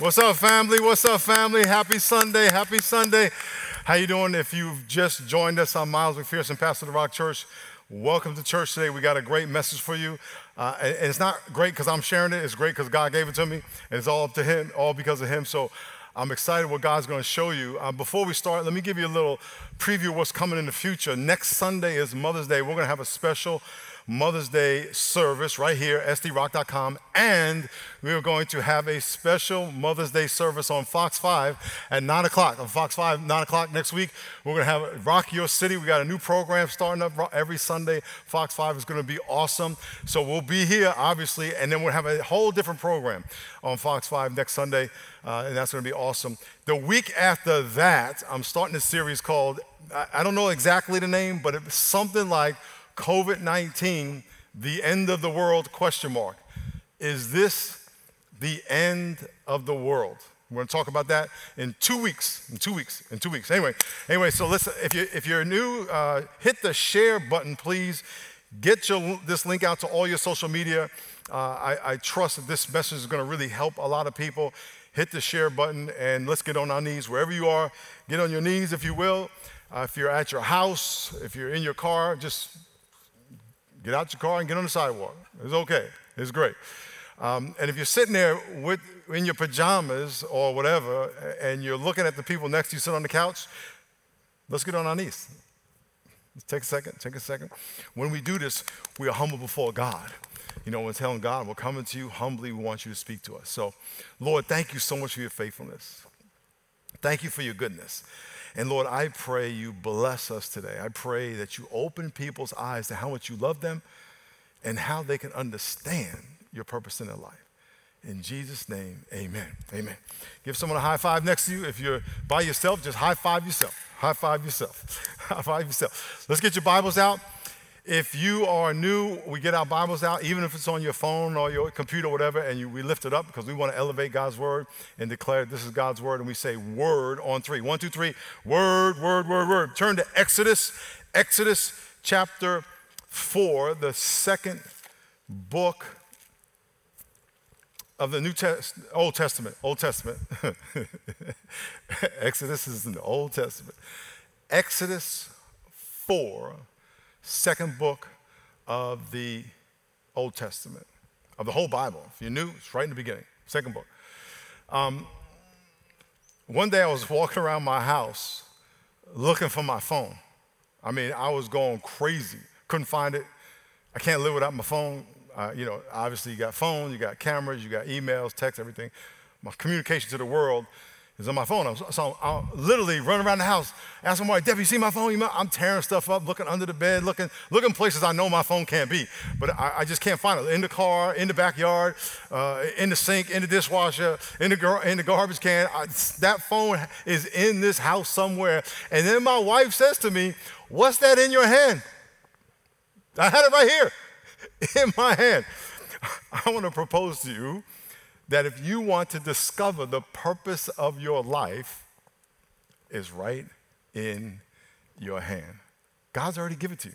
What's up, family? What's up, family? Happy Sunday. Happy Sunday. How you doing? If you've just joined us, I'm Miles McPherson, pastor of the Rock Church. Welcome to church today. We got a great message for you. Uh, and it's not great because I'm sharing it. It's great because God gave it to me. And it's all up to Him, all because of Him. So I'm excited what God's going to show you. Uh, before we start, let me give you a little preview of what's coming in the future. Next Sunday is Mother's Day. We're going to have a special Mother's Day service right here, sdrock.com. And we are going to have a special Mother's Day service on Fox 5 at 9 o'clock. On Fox 5, 9 o'clock next week, we're going to have Rock Your City. We got a new program starting up every Sunday. Fox 5 is going to be awesome. So we'll be here, obviously, and then we'll have a whole different program on Fox 5 next Sunday, uh, and that's going to be awesome. The week after that, I'm starting a series called, I don't know exactly the name, but it's something like COVID 19, the end of the world question mark. Is this the end of the world? We're going to talk about that in two weeks. In two weeks. In two weeks. Anyway, anyway. So listen. If you if you're new, uh, hit the share button, please. Get your, this link out to all your social media. Uh, I, I trust that this message is going to really help a lot of people. Hit the share button and let's get on our knees wherever you are. Get on your knees if you will. Uh, if you're at your house, if you're in your car, just Get out your car and get on the sidewalk. It's okay. It's great. Um, and if you're sitting there with, in your pajamas or whatever, and you're looking at the people next to you sitting on the couch, let's get on our knees. Let's take a second, take a second. When we do this, we are humble before God. You know, we're telling God, we're coming to you humbly, we want you to speak to us. So, Lord, thank you so much for your faithfulness. Thank you for your goodness. And Lord, I pray you bless us today. I pray that you open people's eyes to how much you love them and how they can understand your purpose in their life. In Jesus' name, amen. Amen. Give someone a high five next to you. If you're by yourself, just high five yourself. High five yourself. high five yourself. Let's get your Bibles out. If you are new, we get our Bibles out, even if it's on your phone or your computer or whatever, and you, we lift it up because we want to elevate God's word and declare this is God's word. And we say word on three. One, two, three. Word, word, word, word. Turn to Exodus, Exodus chapter 4, the second book of the New Test, Old Testament. Old Testament. Exodus is in the Old Testament. Exodus 4 second book of the Old Testament, of the whole Bible. If you're new, it's right in the beginning, second book. Um, one day I was walking around my house looking for my phone. I mean, I was going crazy. Couldn't find it. I can't live without my phone. Uh, you know, obviously you got phone, you got cameras, you got emails, text, everything. My communication to the world is on my phone. So I'm literally running around the house asking my wife, Debbie, you see my phone? I'm tearing stuff up, looking under the bed, looking, looking places I know my phone can't be, but I, I just can't find it. In the car, in the backyard, uh, in the sink, in the dishwasher, in the, gar- in the garbage can. I, that phone is in this house somewhere. And then my wife says to me, What's that in your hand? I had it right here in my hand. I want to propose to you that if you want to discover the purpose of your life, is right in your hand. God's already given it to you.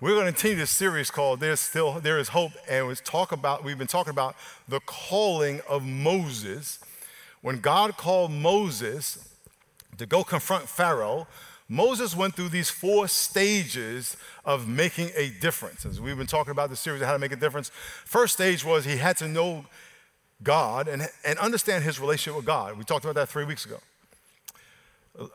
We're going to continue this series called There's Still There Is Hope, and we talk about we've been talking about the calling of Moses. When God called Moses to go confront Pharaoh, Moses went through these four stages of making a difference. As we've been talking about the series of how to make a difference, first stage was he had to know God and, and understand his relationship with God. We talked about that three weeks ago.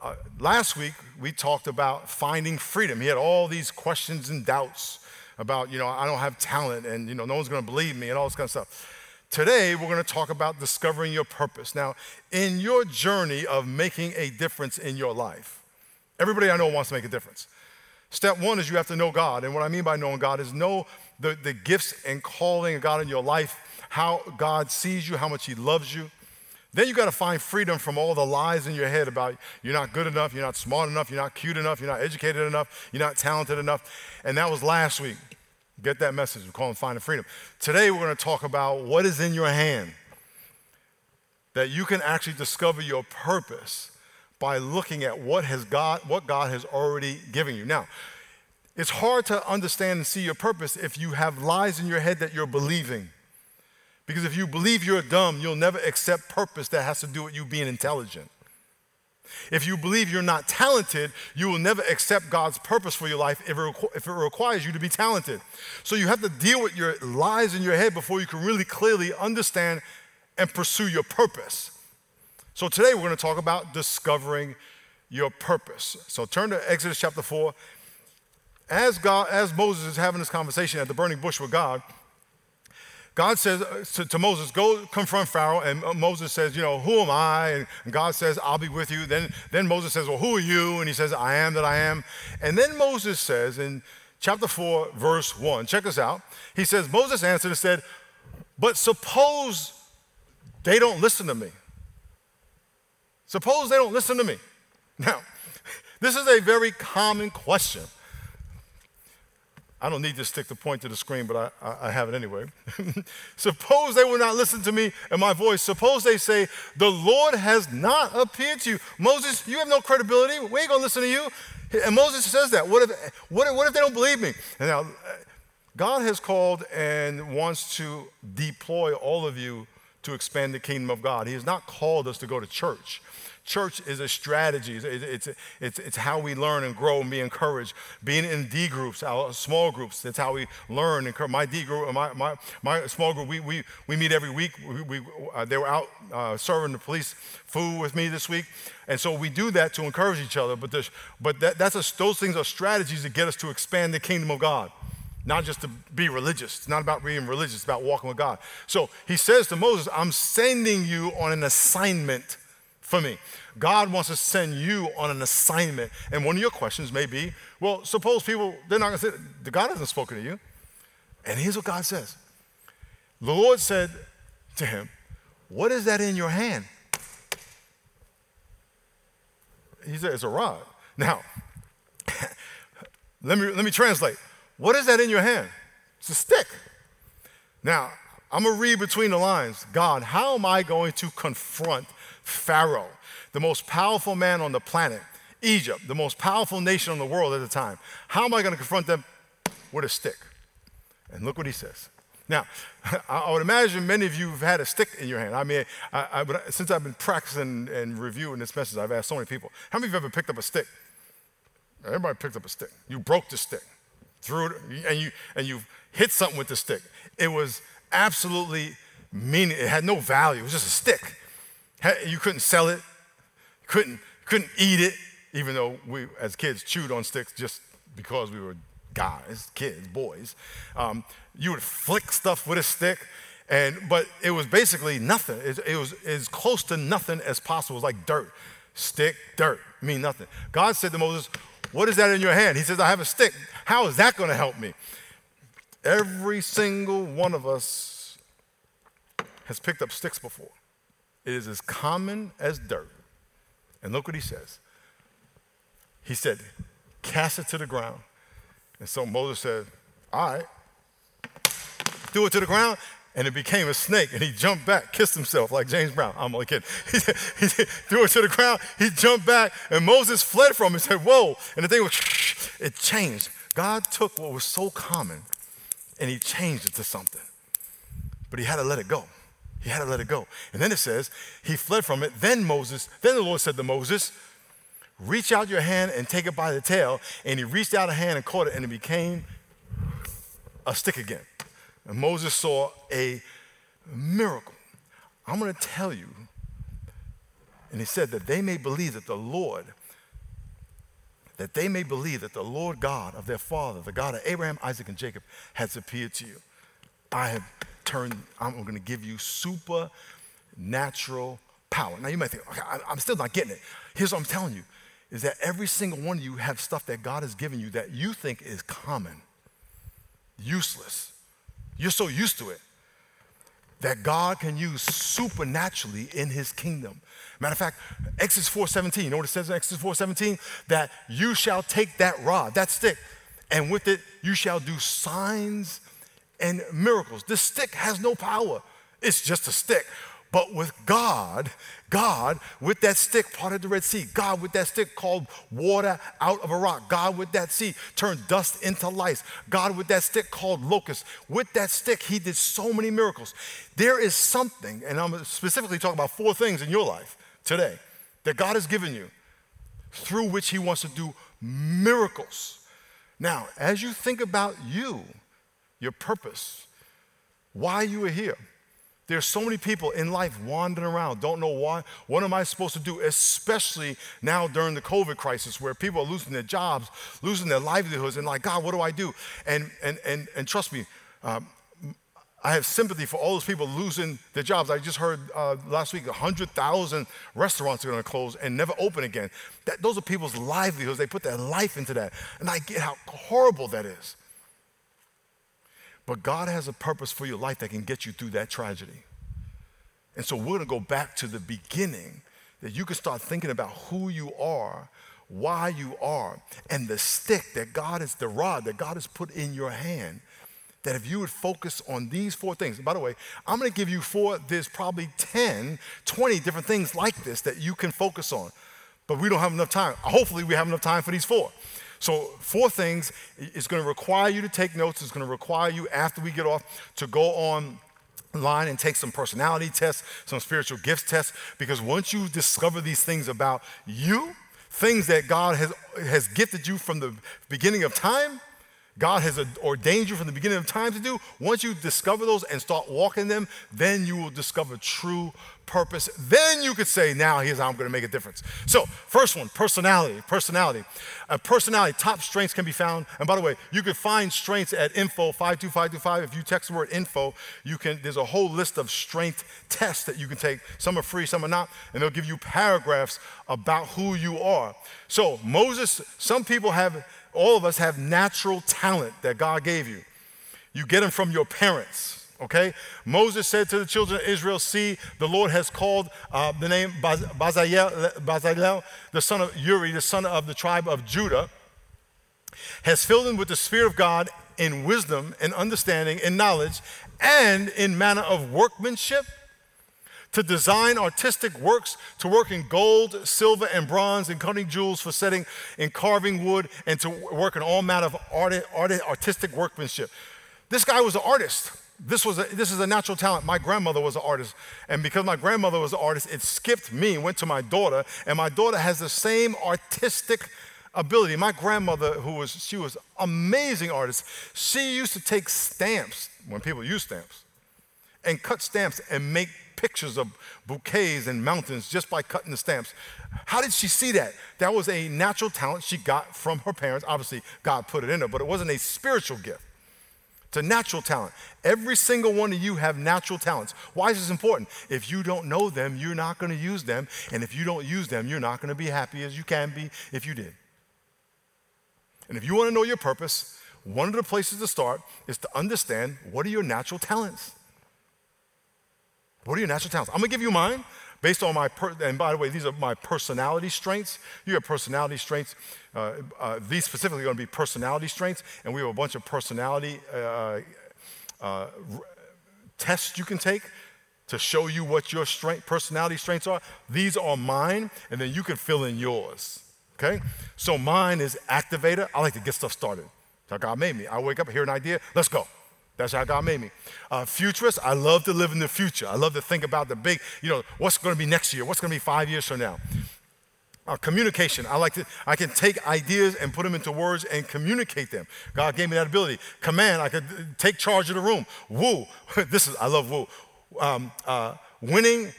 Uh, last week, we talked about finding freedom. He had all these questions and doubts about, you know, I don't have talent and, you know, no one's going to believe me and all this kind of stuff. Today, we're going to talk about discovering your purpose. Now, in your journey of making a difference in your life, everybody I know wants to make a difference. Step one is you have to know God. And what I mean by knowing God is know the, the gifts and calling of God in your life how God sees you, how much He loves you. Then you got to find freedom from all the lies in your head about you're not good enough, you're not smart enough, you're not cute enough, you're not educated enough, you're not talented enough. And that was last week. Get that message. We call it Finding Freedom. Today we're going to talk about what is in your hand that you can actually discover your purpose by looking at what has God, what God has already given you. Now, it's hard to understand and see your purpose if you have lies in your head that you're believing Because if you believe you're dumb, you'll never accept purpose that has to do with you being intelligent. If you believe you're not talented, you will never accept God's purpose for your life if it, requ- if it, requires you to be talented. So you have to deal with your lies in your head before you can really clearly understand and pursue your purpose. So today we're going to talk about discovering your purpose. So turn to Exodus chapter 4. As God as Moses is having this conversation at the burning bush with God, God says uh, to, to, Moses, Go confront Pharaoh. And uh, Moses says, You know, who am I? And God says, I'll be with you. Then, then Moses says, Well, who are you? And he says, I am that I am. And then Moses says in chapter 4, verse 1, check this out. He says, Moses answered and said, But suppose they don't listen to me. Suppose they don't listen to me. Now, this is a very common question. I don't need to stick the point to the screen, but I, I, I have it anyway. Suppose they will not listen to me and my voice. Suppose they say, The Lord has not appeared to you. Moses, you have no credibility. We ain't going to listen to you. And Moses says that. What if, what, if, what if they don't believe me? And now, God has called and wants to deploy all of you to expand the kingdom of God. He has not called us to go to church. Church is a strategy. It's, it's, it's, it's, how we learn and grow and be encouraged. Being in D groups, our small groups, that's how we learn. And my D group, my, my, my small group, we, we, we meet every week. We, we uh, they were out uh, serving the police food with me this week. And so we do that to encourage each other. But, but that, that's a, those things are strategies to get us to expand the kingdom of God not just to be religious. It's not about being religious, it's about walking with God. So he says to Moses, I'm sending you on an assignment for me. God wants to send you on an assignment. And one of your questions may be, well, suppose people, they're not going to say, God hasn't spoken to you. And here's what God says. The Lord said to him, what is that in your hand? He said, it's a rod. Now, let me, let me translate. What is that in your hand? It's a stick. Now, I'm going to read between the lines. God, how am I going to confront Pharaoh, the most powerful man on the planet, Egypt, the most powerful nation in the world at the time. How am I going to confront them? With a stick. And look what he says. Now, I would imagine many of you have had a stick in your hand. I mean, I, I, since I've been practicing and reviewing this message, I've asked so many people, how many of you have ever picked up a stick? Everybody picked up a stick. You broke the stick, threw it, and you, and you hit something with the stick. It was absolutely meaning, it had no value. It was just a stick. You couldn't sell it, couldn't, couldn't eat it, even though we, as kids, chewed on sticks just because we were guys, kids, boys. Um, you would flick stuff with a stick, and but it was basically nothing. It, it, was as close to nothing as possible. It was like dirt, stick, dirt, mean nothing. God said to Moses, "What is that in your hand?" He says, "I have a stick. How is that going to help me?" Every single one of us has picked up sticks before. It is as common as dirt. And look what he says. He said, Cast it to the ground. And so Moses said, All right. Threw it to the ground, and it became a snake. And he jumped back, kissed himself like James Brown. I'm only kidding. He, he threw it to the ground, he jumped back, and Moses fled from him and said, Whoa. And the thing was, it changed. God took what was so common and he changed it to something. But he had to let it go. He had to let it go. And then it says, he fled from it. Then Moses, then the Lord said to Moses, reach out your hand and take it by the tail. And he reached out a hand and caught it, and it became a stick again. And Moses saw a miracle. I'm going to tell you, and he said that they may believe that the Lord, that they may believe that the Lord God of their father, the God of Abraham, Isaac, and Jacob, has appeared to you. I have turn, I'm going to give you supernatural power. Now you might think, okay, I'm still not getting it. Here's what I'm telling you is that every single one of you have stuff that God has given you that you think is common, useless. You're so used to it that God can use supernaturally in his kingdom. Matter of fact, Exodus 4:17, you know what it says in Exodus 4:17? That you shall take that rod, that stick, and with it you shall do signs and miracles. This stick has no power, it's just a stick. But with God, God with that stick parted the Red Sea. God with that stick called water out of a rock. God with that sea turned dust into lice. God with that stick called locust. With that stick, he did so many miracles. There is something, and I'm specifically talking about four things in your life today that God has given you through which he wants to do miracles. Now, as you think about you, your purpose, why you are here, there's so many people in life wandering around, don't know why. What am I supposed to do? Especially now during the COVID crisis where people are losing their jobs, losing their livelihoods, and like, God, what do I do? And, and, and, and trust me, um, I have sympathy for all those people losing their jobs. I just heard uh, last week 100,000 restaurants are going to close and never open again. That, those are people's livelihoods. They put their life into that. And I get how horrible that is. But God has a purpose for your life that can get you through that tragedy. And so we're to go back to the beginning that you can start thinking about who you are, why you are, and the stick that God is, the rod that God has put in your hand. That if you would focus on these four things, by the way, I'm gonna give you four, there's probably 10, 20 different things like this that you can focus on. But we don't have enough time. Hopefully, we have enough time for these four. So, four things. It's going to require you to take notes. It's going to require you, after we get off, to go online and take some personality tests, some spiritual gifts tests. Because once you discover these things about you, things that God has, has gifted you from the beginning of time, God has ordained you from the beginning of time to do. Once you discover those and start walking them, then you will discover true purpose. Then you could say, now here's how I'm going to make a difference. So, first one, personality. Personality. A personality, top strengths can be found. And by the way, you can find strengths at info 52525. If you text the word info, you can, there's a whole list of strength tests that you can take. Some are free, some are not. And they'll give you paragraphs about who you are. So, Moses, some people have all of us have natural talent that God gave you. You get them from your parents, okay? Moses said to the children of Israel, See, the Lord has called uh, the name Bezalel, the son of Uri, the son of the tribe of Judah, has filled him with the Spirit of God in wisdom and understanding and knowledge and in manner of workmanship to design artistic works, to work in gold, silver, and bronze, and cutting jewels for setting in carving wood, and to work in all manner of art, art, artistic workmanship. This guy was an artist. This, was a, this is a natural talent. My grandmother was an artist. And because my grandmother was an artist, it skipped me, went to my daughter, and my daughter has the same artistic ability. My grandmother, who was, she was amazing artist, she used to take stamps, when people use stamps, and cut stamps and make pictures of bouquets and mountains just by cutting the stamps. How did she see that? That was a natural talent she got from her parents. Obviously, God put it in her, but it wasn't a spiritual gift. It's a natural talent. Every single one of you have natural talents. Why is this important? If you don't know them, you're not going to use them. And if you don't use them, you're not going to be happy as you can be if you did. And if you want to know your purpose, one of the places to start is to understand what are your natural talents? What are your natural talents? I'm gonna give you mine based on my, per- and by the way, these are my personality strengths. You have personality strengths. Uh, uh, these specifically are gonna be personality strengths, and we have a bunch of personality uh, uh tests you can take to show you what your strength, personality strengths are. These are mine, and then you can fill in yours. Okay? So mine is activator. I like to get stuff started. How God made me. I wake up, hear an idea, let's go. That's how God made me. Uh, futurist, I love to live in the future. I love to think about the big, you know, what's going to be next year? What's going to be five years from now? Uh, communication, I like to, I can take ideas and put them into words and communicate them. God gave me that ability. Command, I could take charge of the room. Woo, this is, I love woo. Um, uh, winning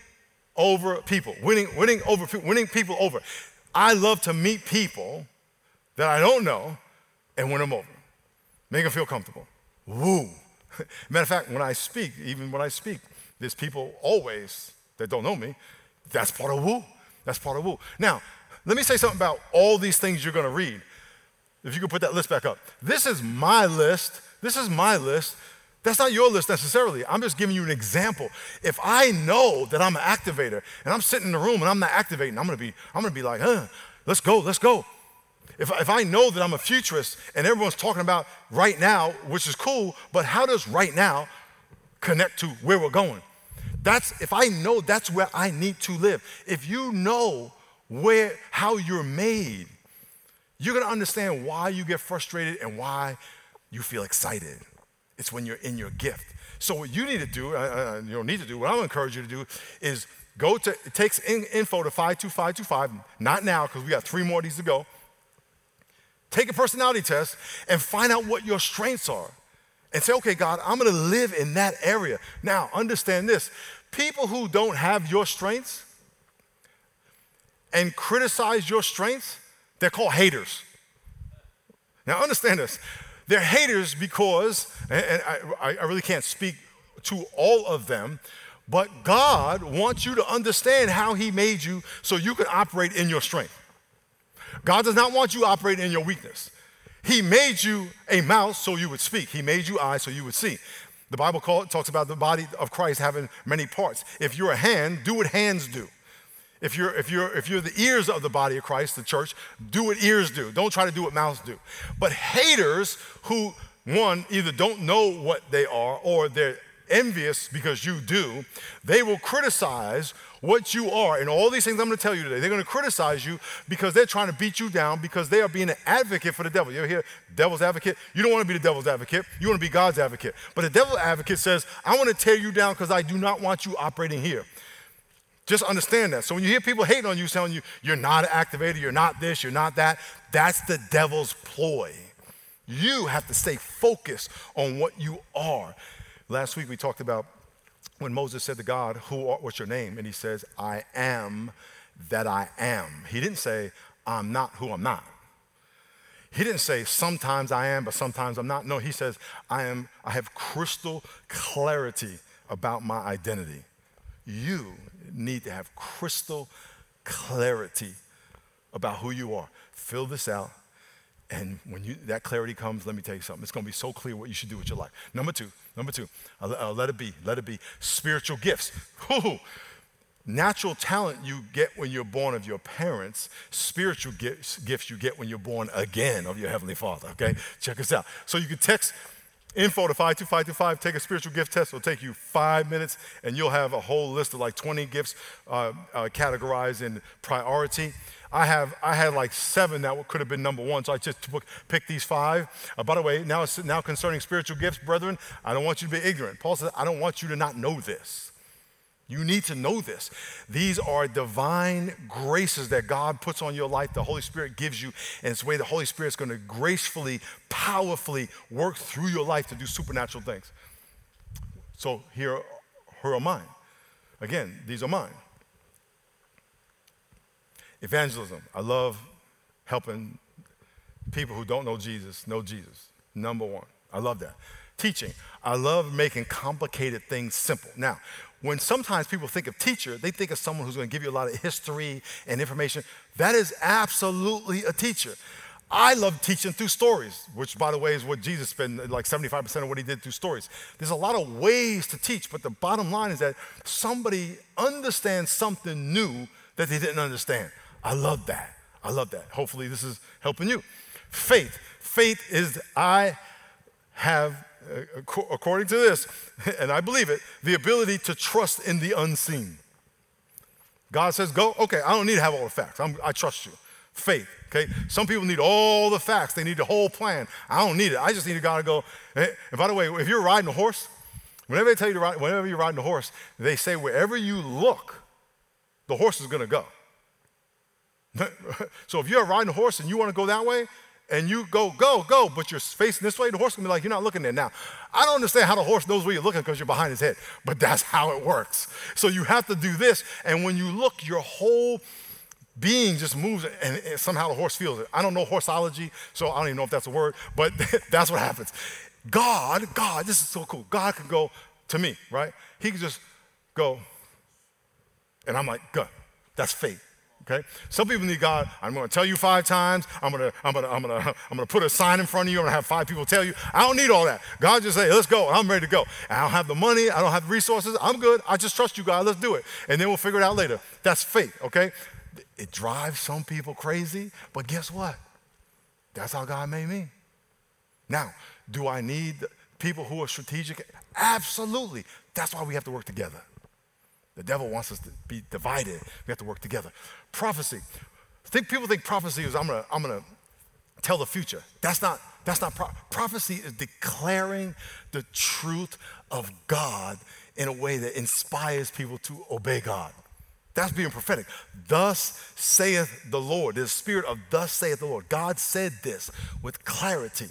over people, winning, winning over, winning people over. I love to meet people that I don't know and win them over, make them feel comfortable. Woo. Matter of fact, when I speak, even when I speak, there's people always that don't know me. That's part of woo. That's part of woo. Now, let me say something about all these things you're going to read. If you could put that list back up. This is my list. This is my list. That's not your list necessarily. I'm just giving you an example. If I know that I'm an activator and I'm sitting in the room and I'm not activating, I'm gonna be, I'm gonna be like, huh, let's go, let's go. If, if I know that I'm a futurist and everyone's talking about right now, which is cool, but how does right now connect to where we're going? That's if I know that's where I need to live. If you know where how you're made, you're gonna understand why you get frustrated and why you feel excited. It's when you're in your gift. So what you need to do, uh, you don't need to do, what I would encourage you to do is go to, it takes in, info to 52525, not now because we got three more of these to go. Take a personality test and find out what your strengths are. And say, okay, God, I'm gonna live in that area. Now, understand this people who don't have your strengths and criticize your strengths, they're called haters. Now, understand this. They're haters because, and I, I really can't speak to all of them, but God wants you to understand how He made you so you can operate in your strength. God does not want you operating in your weakness. He made you a mouth so you would speak. He made you eyes so you would see. The Bible call, talks about the body of Christ having many parts. If you're a hand, do what hands do. If you're, if, you're, if you're the ears of the body of Christ, the church, do what ears do. Don't try to do what mouths do. But haters who, one, either don't know what they are or they're envious because you do, they will criticize what you are. And all these things I'm going to tell you today, they're going to criticize you because they're trying to beat you down because they are being an advocate for the devil. You ever hear devil's advocate? You don't want to be the devil's advocate. You want to be God's advocate. But the devil's advocate says, I want to tear you down because I do not want you operating here. Just understand that. So when you hear people hating on you, telling you you're not an activator, you're not this, you're not that, that's the devil's ploy. You have to stay focused on what you are. Last week we talked about when Moses said to God, Who are, what's your name? And he says, I am that I am. He didn't say, I'm not who I'm not. He didn't say sometimes I am, but sometimes I'm not. No, he says, I am, I have crystal clarity about my identity. You need to have crystal clarity about who you are. Fill this out. And when you, that clarity comes, let me tell you something. It's going to be so clear what you should do with your life. Number two, number two, I'll, I'll let it be. Let it be spiritual gifts. Ooh, natural talent you get when you're born of your parents, spiritual gifts, gifts you get when you're born again of your Heavenly Father. Okay? Check us out. So you can text info to 52525, take a spiritual gift test. It'll take you five minutes, and you'll have a whole list of like 20 gifts uh, uh, categorized in priority. I have I had like seven that could have been number one, so I just picked these five. Uh, by the way, now now concerning spiritual gifts, brethren, I don't want you to be ignorant. Paul says, I don't want you to not know this. You need to know this. These are divine graces that God puts on your life, the Holy Spirit gives you, and it's the way the Holy Spirit is going to gracefully, powerfully work through your life to do supernatural things. So here, here are mine. Again, these are mine. Evangelism. I love helping people who don't know Jesus know Jesus. Number one. I love that. Teaching. I love making complicated things simple. Now, when sometimes people think of teacher, they think of someone who's going to give you a lot of history and information. That is absolutely a teacher. I love teaching through stories, which, by the way, is what Jesus spent like 75% of what he did through stories. There's a lot of ways to teach, but the bottom line is that somebody understands something new that they didn't understand. I love that. I love that. Hopefully, this is helping you. Faith. Faith is I have uh, according to this, and I believe it, the ability to trust in the unseen. God says, Go, okay, I don't need to have all the facts. I'm, i trust you. Faith, okay? Some people need all the facts, they need the whole plan. I don't need it. I just need God to go. Eh, and by the way, if you're riding a horse, whenever they tell you to ride, whenever you're riding a horse, they say wherever you look, the horse is gonna go. so if you're riding a horse and you wanna go that way, and you go, go, go, but you're facing this way, the horse can be like, you're not looking there. Now, I don't understand how the horse knows where you're looking because you're behind his head, but that's how it works. So you have to do this, and when you look, your whole being just moves, and, and somehow the horse feels it. I don't know horseology, so I don't even know if that's a word, but that's what happens. God, God, this is so cool. God can go to me, right? He can just go, and I'm like, good. That's faith. Okay? Some people need God. I'm going to tell you five times. I'm going to, I'm to, I'm to, I'm to put a sign in front of you. I'm going to have five people tell you. I don't need all that. God just say, let's go. I'm ready to go. I don't have the money. I don't have the resources. I'm good. I just trust you, God. Let's do it. And then we'll figure it out later. That's faith, okay? It drives some people crazy, but guess what? That's how God made me. Now, do I need people who are strategic? Absolutely. That's why we have to work together. The devil wants us to be divided. We have to work together. Prophecy. Think people think prophecy is I'm gonna, I'm gonna tell the future. That's not, that's not pro- prophecy is declaring the truth of God in a way that inspires people to obey God. That's being prophetic. Thus saith the Lord. The spirit of thus saith the Lord. God said this with clarity.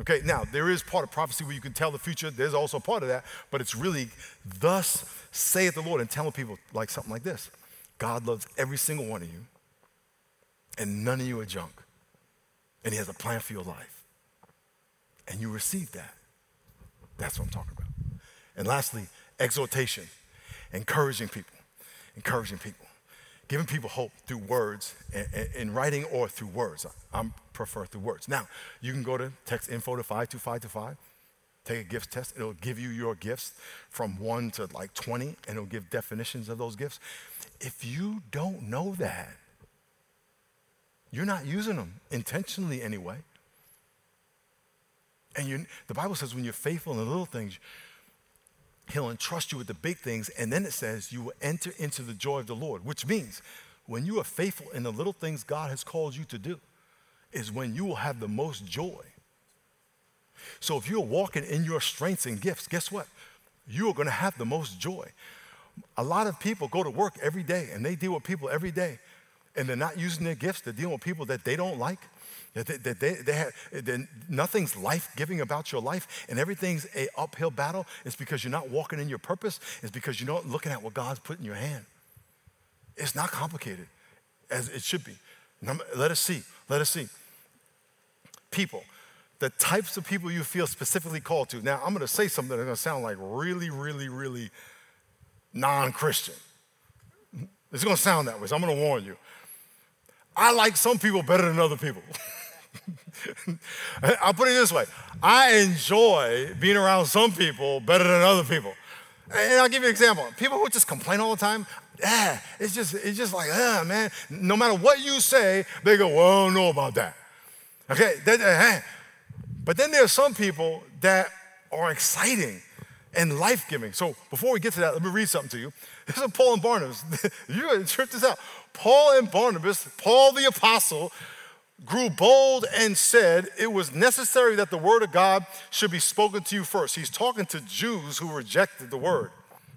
Okay, now there is part of prophecy where you can tell the future. There's also part of that, but it's really thus saith the Lord and telling people like something like this God loves every single one of you, and none of you are junk. And He has a plan for your life. And you receive that. That's what I'm talking about. And lastly, exhortation, encouraging people encouraging people, giving people hope through words, in writing or through words. I prefer through words. Now, you can go to text info to 52525, take a gifts test. It'll give you your gifts from 1 to like 20, and it'll give definitions of those gifts. If you don't know that, you're not using them intentionally anyway. And you, the Bible says when you're faithful in the little things, He'll entrust you with the big things. And then it says, you will enter into the joy of the Lord, which means when you are faithful in the little things God has called you to do, is when you will have the most joy. So if you're walking in your strengths and gifts, guess what? You are going to have the most joy. A lot of people go to work every day and they deal with people every day and they're not using their gifts. They're dealing with people that they don't like. That they, that they, they have, nothing's life giving about your life and everything's a uphill battle. It's because you're not walking in your purpose. It's because you're not looking at what God's put in your hand. It's not complicated as it should be. Let us see. Let us see. People, the types of people you feel specifically called to. Now, I'm going to say something that's going to sound like really, really, really non Christian. It's going to sound that way, so I'm going to warn you. I like some people better than other people. I'll put it this way I enjoy being around some people better than other people. And I'll give you an example. People who just complain all the time, it's just, it's just like, ah, man, no matter what you say, they go, well, I don't know about that. Okay, but then there are some people that are exciting and life giving. So before we get to that, let me read something to you. This is Paul and Barnabas. you gotta check this out. Paul and Barnabas, Paul the apostle, grew bold and said it was necessary that the word of God should be spoken to you first. He's talking to Jews who rejected the word.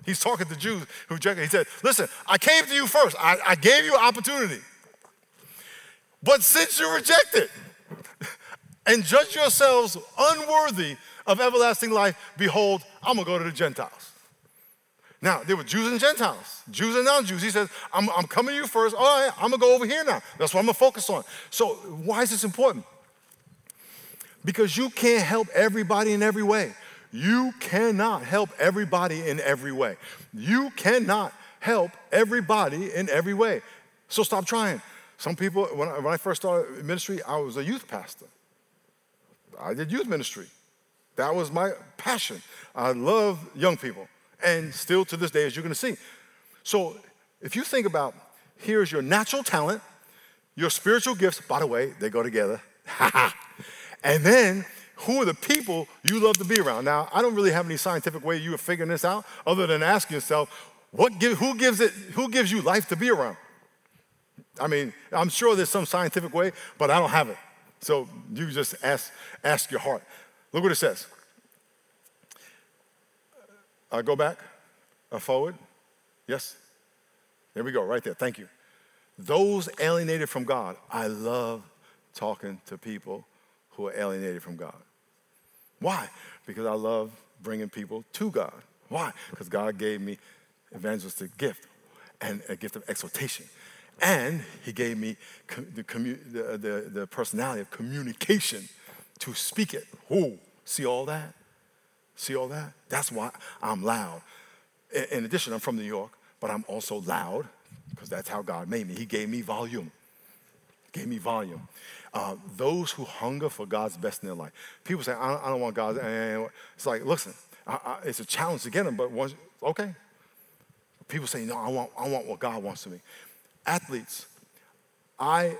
He's talking to Jews who rejected. He said, Listen, I came to you first. I, I gave you opportunity. But since you rejected and judge yourselves unworthy of everlasting life, behold, I'm gonna go to the Gentiles. Now, there were Jews and Gentiles, Jews and non Jews. He says, I'm, I'm coming to you first. All right, I'm going to go over here now. That's what I'm going to focus on. So, why is this important? Because you can't help everybody in every way. You cannot help everybody in every way. You cannot help everybody in every way. So, stop trying. Some people, when I, when I first started ministry, I was a youth pastor. I did youth ministry. That was my passion. I love young people and still to this day, as you're going to see. So if you think about here's your natural talent, your spiritual gifts, by the way, they go together. and then who are the people you love to be around? Now, I don't really have any scientific way you are figuring this out other than asking yourself, what give, who, gives it, who gives you life to be around? I mean, I'm sure there's some scientific way, but I don't have it. So you just ask, ask your heart. Look what it says. Uh, go back, uh, forward. Yes? There we go, right there. Thank you. Those alienated from God, I love talking to people who are alienated from God. Why? Because I love bringing people to God. Why? Because God gave me evangelistic gift and a gift of exhortation. And he gave me the, commu- the, the, the personality of communication to speak it. Who? See all that? See all that? That's why I'm loud. In addition, I'm from New York, but I'm also loud because that's how God made me. He gave me volume. Gave me volume. Uh, those who hunger for God's best in their life. People say, I don't, I don't want God's. It's like, listen, I, I, it's a challenge to get them, but once, okay. People say, no, I want, I want what God wants to me. Athletes, I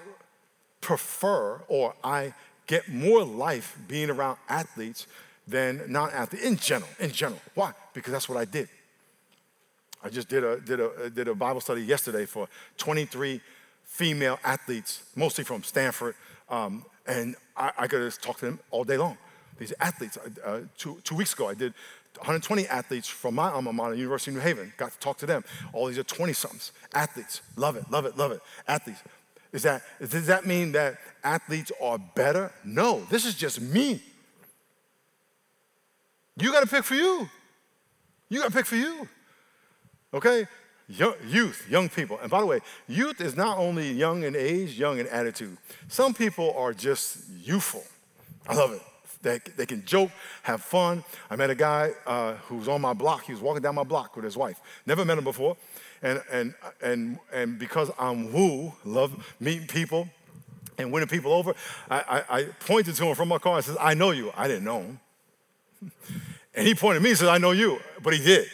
prefer or I get more life being around athletes than non athlete in general. In general. Why? Because that's what I did. I just did a, did a, did a Bible study yesterday for 23 female athletes, mostly from Stanford. Um, and I, I could have talked to them all day long. These athletes, uh, two, two weeks ago, I did 120 athletes from my alma mater, University of New Haven. Got to talk to them. All these are 20 somethings. Athletes. Love it, love it, love it. Athletes. Is that, does that mean that athletes are better? No, this is just me. You got to pick for you. You got to pick for you. Okay? Youth, young people. And by the way, youth is not only young in age, young in attitude. Some people are just youthful. I love it. They, they can joke, have fun. I met a guy uh, who was on my block. He was walking down my block with his wife. Never met him before. And, and, and, and because I'm woo, love meeting people and winning people over, I, I, I pointed to him from my car and said, I know you. I didn't know him. And he pointed at me and said, I know you. But he did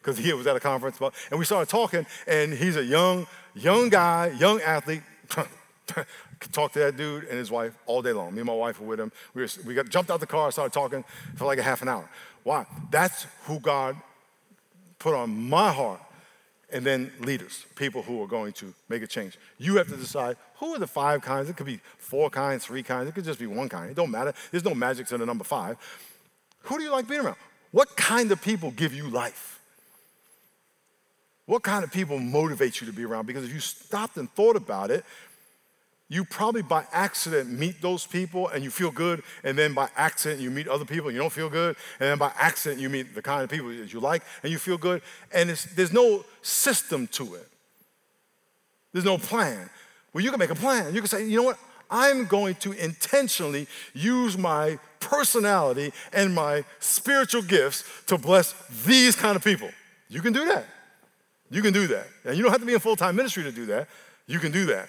because he was at a conference. And we started talking, and he's a young, young guy, young athlete. Could talk to that dude and his wife all day long. Me and my wife were with him. We, were, we got, jumped out the car, started talking for like a half an hour. Why? That's who God put on my heart. And then leaders, people who are going to make a change. You have to decide who are the five kinds. It could be four kinds, three kinds. It could just be one kind. It don't matter. There's no magic to the number five. Who do you like being around? What kind of people give you life? What kind of people motivate you to be around? Because if you stopped and thought about it, you probably by accident meet those people and you feel good, and then by accident you meet other people and you don't feel good, and then by accident you meet the kind of people that you like and you feel good, and there's no system to it. There's no plan. Well, you can make a plan. You can say, you know what? I'm going to intentionally use my personality and my spiritual gifts to bless these kind of people. You can do that. You can do that. And you don't have to be in full-time ministry to do that. You can do that.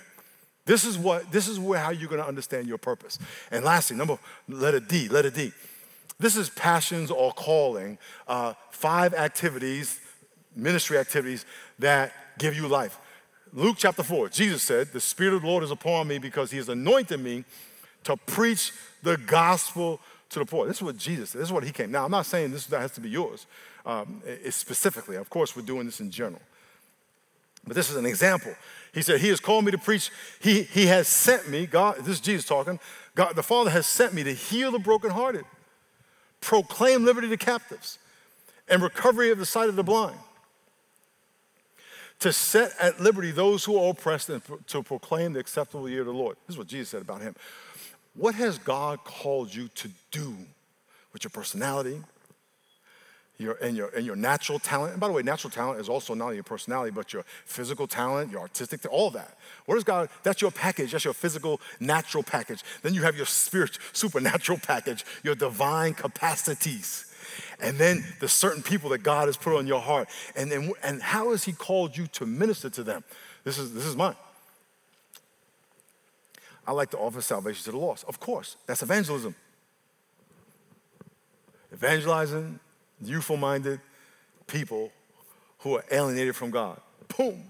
This is what this is where how you're going to understand your purpose. And lastly, number letter D, letter D. This is passions or calling. Uh, five activities, ministry activities that give you life. Luke chapter 4, Jesus said, The Spirit of the Lord is upon me because He has anointed me to preach the gospel to the poor. This is what Jesus said. This is what He came. Now, I'm not saying this has to be yours um, specifically. Of course, we're doing this in general. But this is an example. He said, He has called me to preach. He, he has sent me, God, this is Jesus talking. God, the Father has sent me to heal the brokenhearted, proclaim liberty to captives, and recovery of the sight of the blind, to set at liberty those who are oppressed, and to proclaim the acceptable year of the Lord. This is what Jesus said about him. What has God called you to do with your personality, your, and, your, and your natural talent. And by the way, natural talent is also not only your personality, but your physical talent, your artistic, all that. What is God? That's your package. That's your physical, natural package. Then you have your spiritual, supernatural package, your divine capacities. And then the certain people that God has put on your heart. And, then, and how has He called you to minister to them? This is, this is mine. I like to offer salvation to the lost. Of course, that's evangelism. Evangelizing, youthful minded people who are alienated from God. Boom.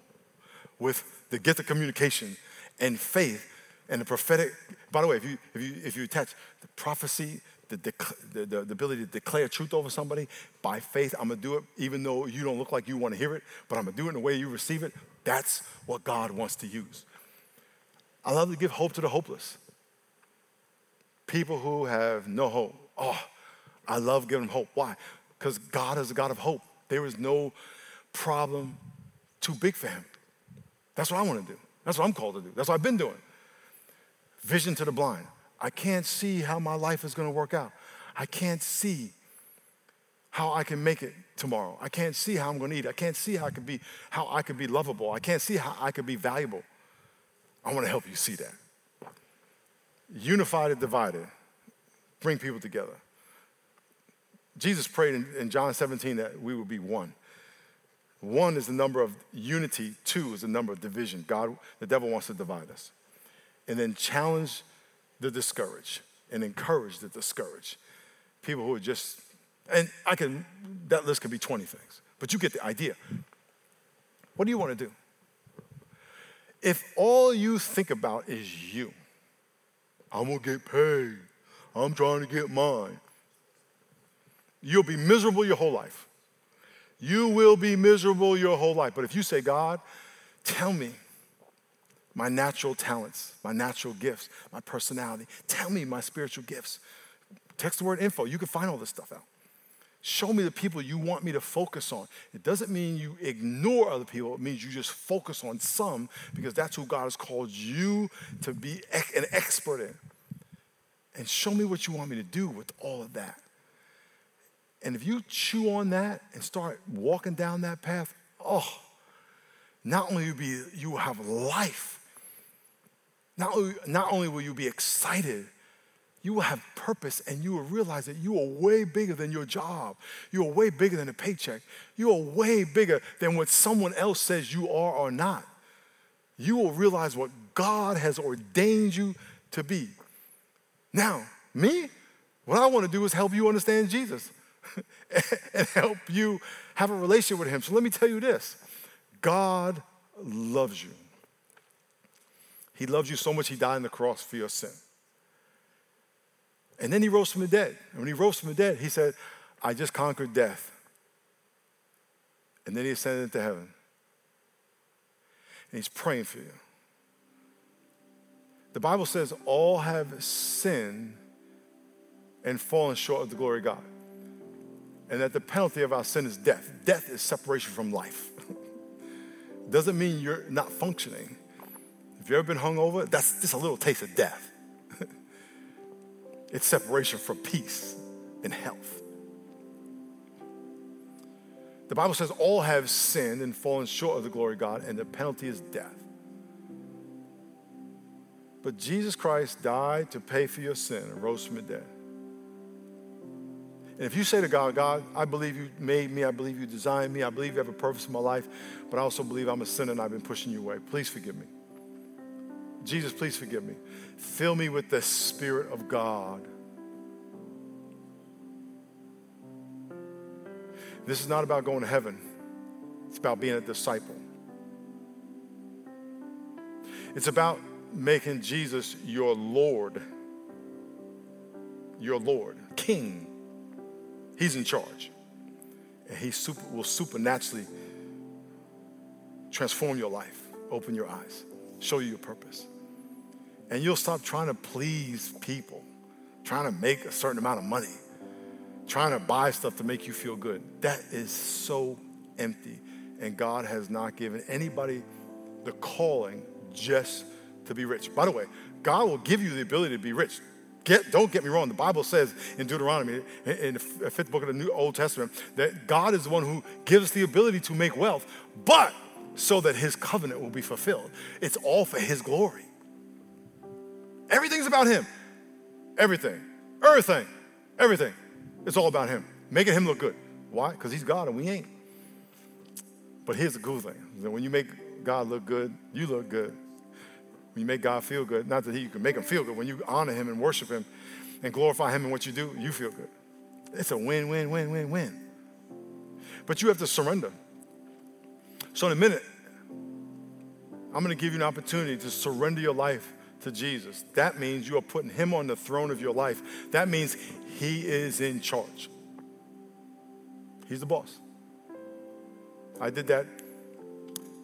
With the gift of communication and faith and the prophetic. By the way, if you, if you, if you attach the prophecy, the, the, the, the ability to declare truth over somebody by faith, I'm gonna do it even though you don't look like you wanna hear it, but I'm gonna do it in the way you receive it. That's what God wants to use. I love to give hope to the hopeless. People who have no hope. Oh, I love giving hope. Why? because God is a God of hope. There is no problem too big for Him. That's what I want to do. That's what I'm called to do. That's what I've been doing. Vision to the blind. I can't see how my life is going to work out. I can't see how I can make it tomorrow. I can't see how I'm going to eat. I can't see how I can be how I can be lovable. I can't see how I can be valuable. I want to help you see that. Unified and divided. Bring people together. Jesus prayed in, in John 17 that we would be one. One is the number of unity, two is the number of division. God, the devil wants to divide us. And then challenge the discouraged and encourage the discouraged. People who are just, and I can, that list could be 20 things, but you get the idea. What do you want to do? If all you think about is you, I'm gonna get paid, I'm trying to get mine, You'll be miserable your whole life. You will be miserable your whole life. But if you say, God, tell me my natural talents, my natural gifts, my personality, tell me my spiritual gifts. Text the word info. You can find all this stuff out. Show me the people you want me to focus on. It doesn't mean you ignore other people, it means you just focus on some because that's who God has called you to be an expert in. And show me what you want me to do with all of that. And if you chew on that and start walking down that path, oh, not only will you, be, you will have life, not only, not only will you be excited, you will have purpose and you will realize that you are way bigger than your job. You are way bigger than a paycheck. You are way bigger than what someone else says you are or not. You will realize what God has ordained you to be. Now, me, what I want to do is help you understand Jesus and help you have a relationship with Him. So let me tell you this God loves you. He loves you so much, He died on the cross for your sin. And then he rose from the dead. And when he rose from the dead, he said, I just conquered death. And then he ascended into heaven. And he's praying for you. The Bible says, all have sinned and fallen short of the glory of God. And that the penalty of our sin is death. Death is separation from life. Doesn't mean you're not functioning. If you've ever been hungover, that's just a little taste of death. It's separation from peace and health. The Bible says all have sinned and fallen short of the glory of God, and the penalty is death. But Jesus Christ died to pay for your sin and rose from the dead. And if you say to God, God, I believe you made me, I believe you designed me, I believe you have a purpose in my life, but I also believe I'm a sinner and I've been pushing you away, please forgive me. Jesus, please forgive me. Fill me with the Spirit of God. This is not about going to heaven, it's about being a disciple. It's about making Jesus your Lord, your Lord, King. He's in charge. And He super, will supernaturally transform your life, open your eyes, show you your purpose. And you'll stop trying to please people, trying to make a certain amount of money, trying to buy stuff to make you feel good. That is so empty. And God has not given anybody the calling just to be rich. By the way, God will give you the ability to be rich. Get, don't get me wrong. The Bible says in Deuteronomy, in the fifth book of the New Old Testament, that God is the one who gives the ability to make wealth, but so that His covenant will be fulfilled. It's all for His glory. Everything's about Him. Everything. Everything. Everything. It's all about Him, making Him look good. Why? Because He's God and we ain't. But here's the cool thing when you make God look good, you look good. When you make God feel good, not that He can make Him feel good, when you honor Him and worship Him and glorify Him in what you do, you feel good. It's a win, win, win, win, win. But you have to surrender. So, in a minute, I'm going to give you an opportunity to surrender your life to Jesus. That means you are putting Him on the throne of your life. That means He is in charge. He's the boss. I did that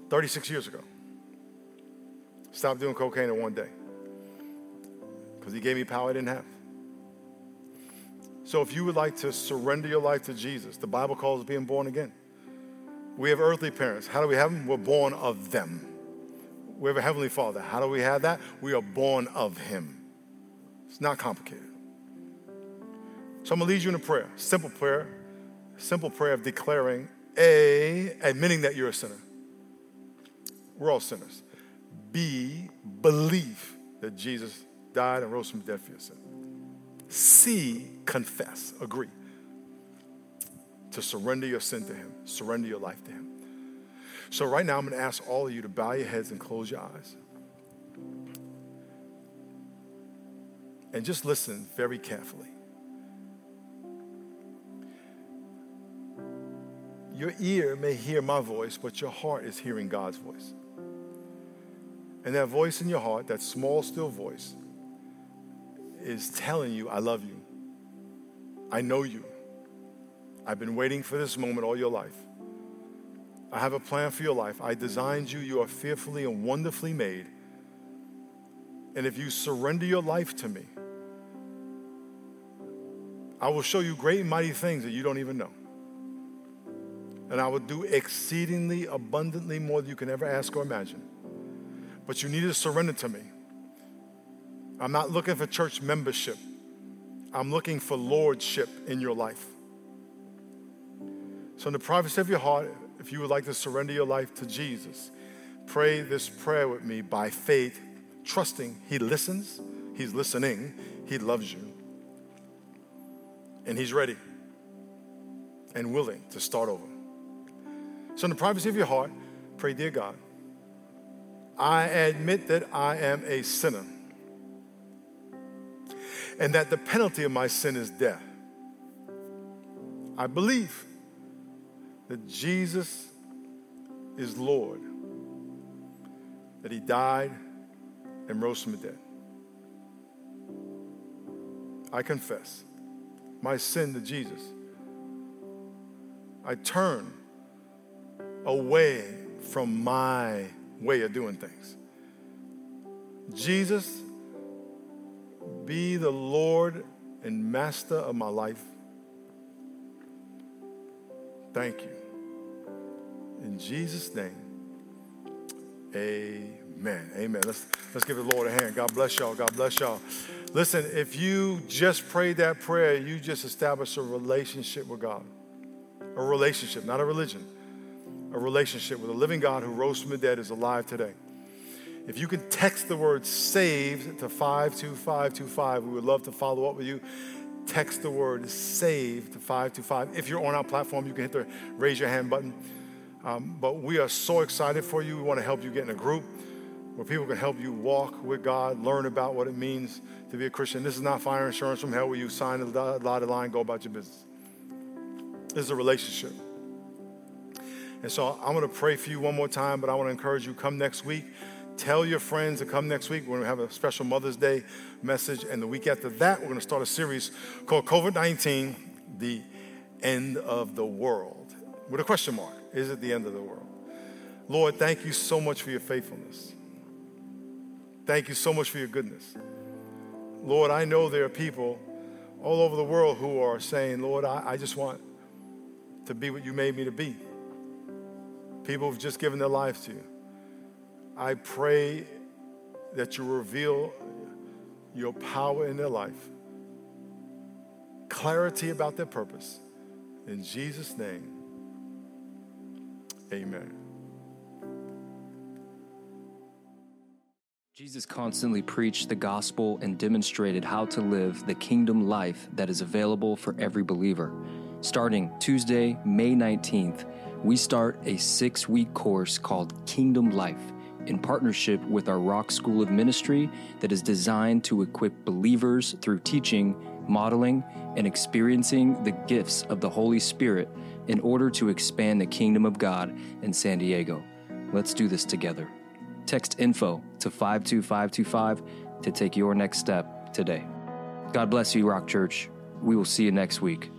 36 years ago. Stopped doing cocaine in one day because He gave me power I didn't have. So if you would like to surrender your life to Jesus, the Bible calls it being born again. We have earthly parents. How do we have them? We're born of them. We have a Heavenly Father. How do we have that? We are born of Him. It's not complicated. So I'm going to lead you in a prayer. Simple prayer. Simple prayer of declaring A, admitting that you're a sinner. We're all sinners. B, believe that Jesus died and rose from death for your sin. C, confess, agree. To surrender your sin to Him, surrender your life to Him. So, right now, I'm going to ask all of you to bow your heads and close your eyes. And just listen very carefully. Your ear may hear my voice, but your heart is hearing God's voice. And that voice in your heart, that small, still voice, is telling you, I love you. I know you. I've been waiting for this moment all your life. I have a plan for your life. I designed you. You are fearfully and wonderfully made. And if you surrender your life to me, I will show you great and mighty things that you don't even know. And I will do exceedingly abundantly more than you can ever ask or imagine. But you need to surrender to me. I'm not looking for church membership. I'm looking for lordship in your life. So, in the privacy of your heart, if you would like to surrender your life to Jesus, pray this prayer with me by faith, trusting He listens, He's listening, He loves you, and He's ready and willing to start over. So, in the privacy of your heart, pray, Dear God, I admit that I am a sinner and that the penalty of my sin is death. I believe that Jesus is Lord, that He died and rose from the dead. I confess my sin to Jesus. I turn away from my way of doing things. Jesus, be the Lord and master of my life. Thank you. In Jesus' name, amen. Amen. Let's, let's give the Lord a hand. God bless y'all. God bless y'all. Listen, if you just prayed that prayer, you just established a relationship with God. A relationship, not a religion. A relationship with a living God who rose from the dead is alive today. If you can text the word saved to 52525, we would love to follow up with you. Text the word saved to 525. If you're on our platform, you can hit the raise your hand button. Um, but we are so excited for you. We want to help you get in a group where people can help you walk with God, learn about what it means to be a Christian. This is not fire insurance from hell where you sign the dotted line, go about your business. This is a relationship. And so I'm going to pray for you one more time, but I want to encourage you come next week. Tell your friends to come next week. We're going to have a special Mother's Day message. And the week after that, we're going to start a series called COVID 19 The End of the World. With a question mark Is it the end of the world? Lord, thank you so much for your faithfulness. Thank you so much for your goodness. Lord, I know there are people all over the world who are saying, Lord, I, I just want to be what you made me to be. People who've just given their lives to you. I pray that you reveal your power in their life, clarity about their purpose. In Jesus' name, amen. Jesus constantly preached the gospel and demonstrated how to live the kingdom life that is available for every believer. Starting Tuesday, May 19th, we start a six week course called Kingdom Life in partnership with our Rock School of Ministry that is designed to equip believers through teaching, modeling, and experiencing the gifts of the Holy Spirit in order to expand the kingdom of God in San Diego. Let's do this together. Text info to 52525 to take your next step today. God bless you, Rock Church. We will see you next week.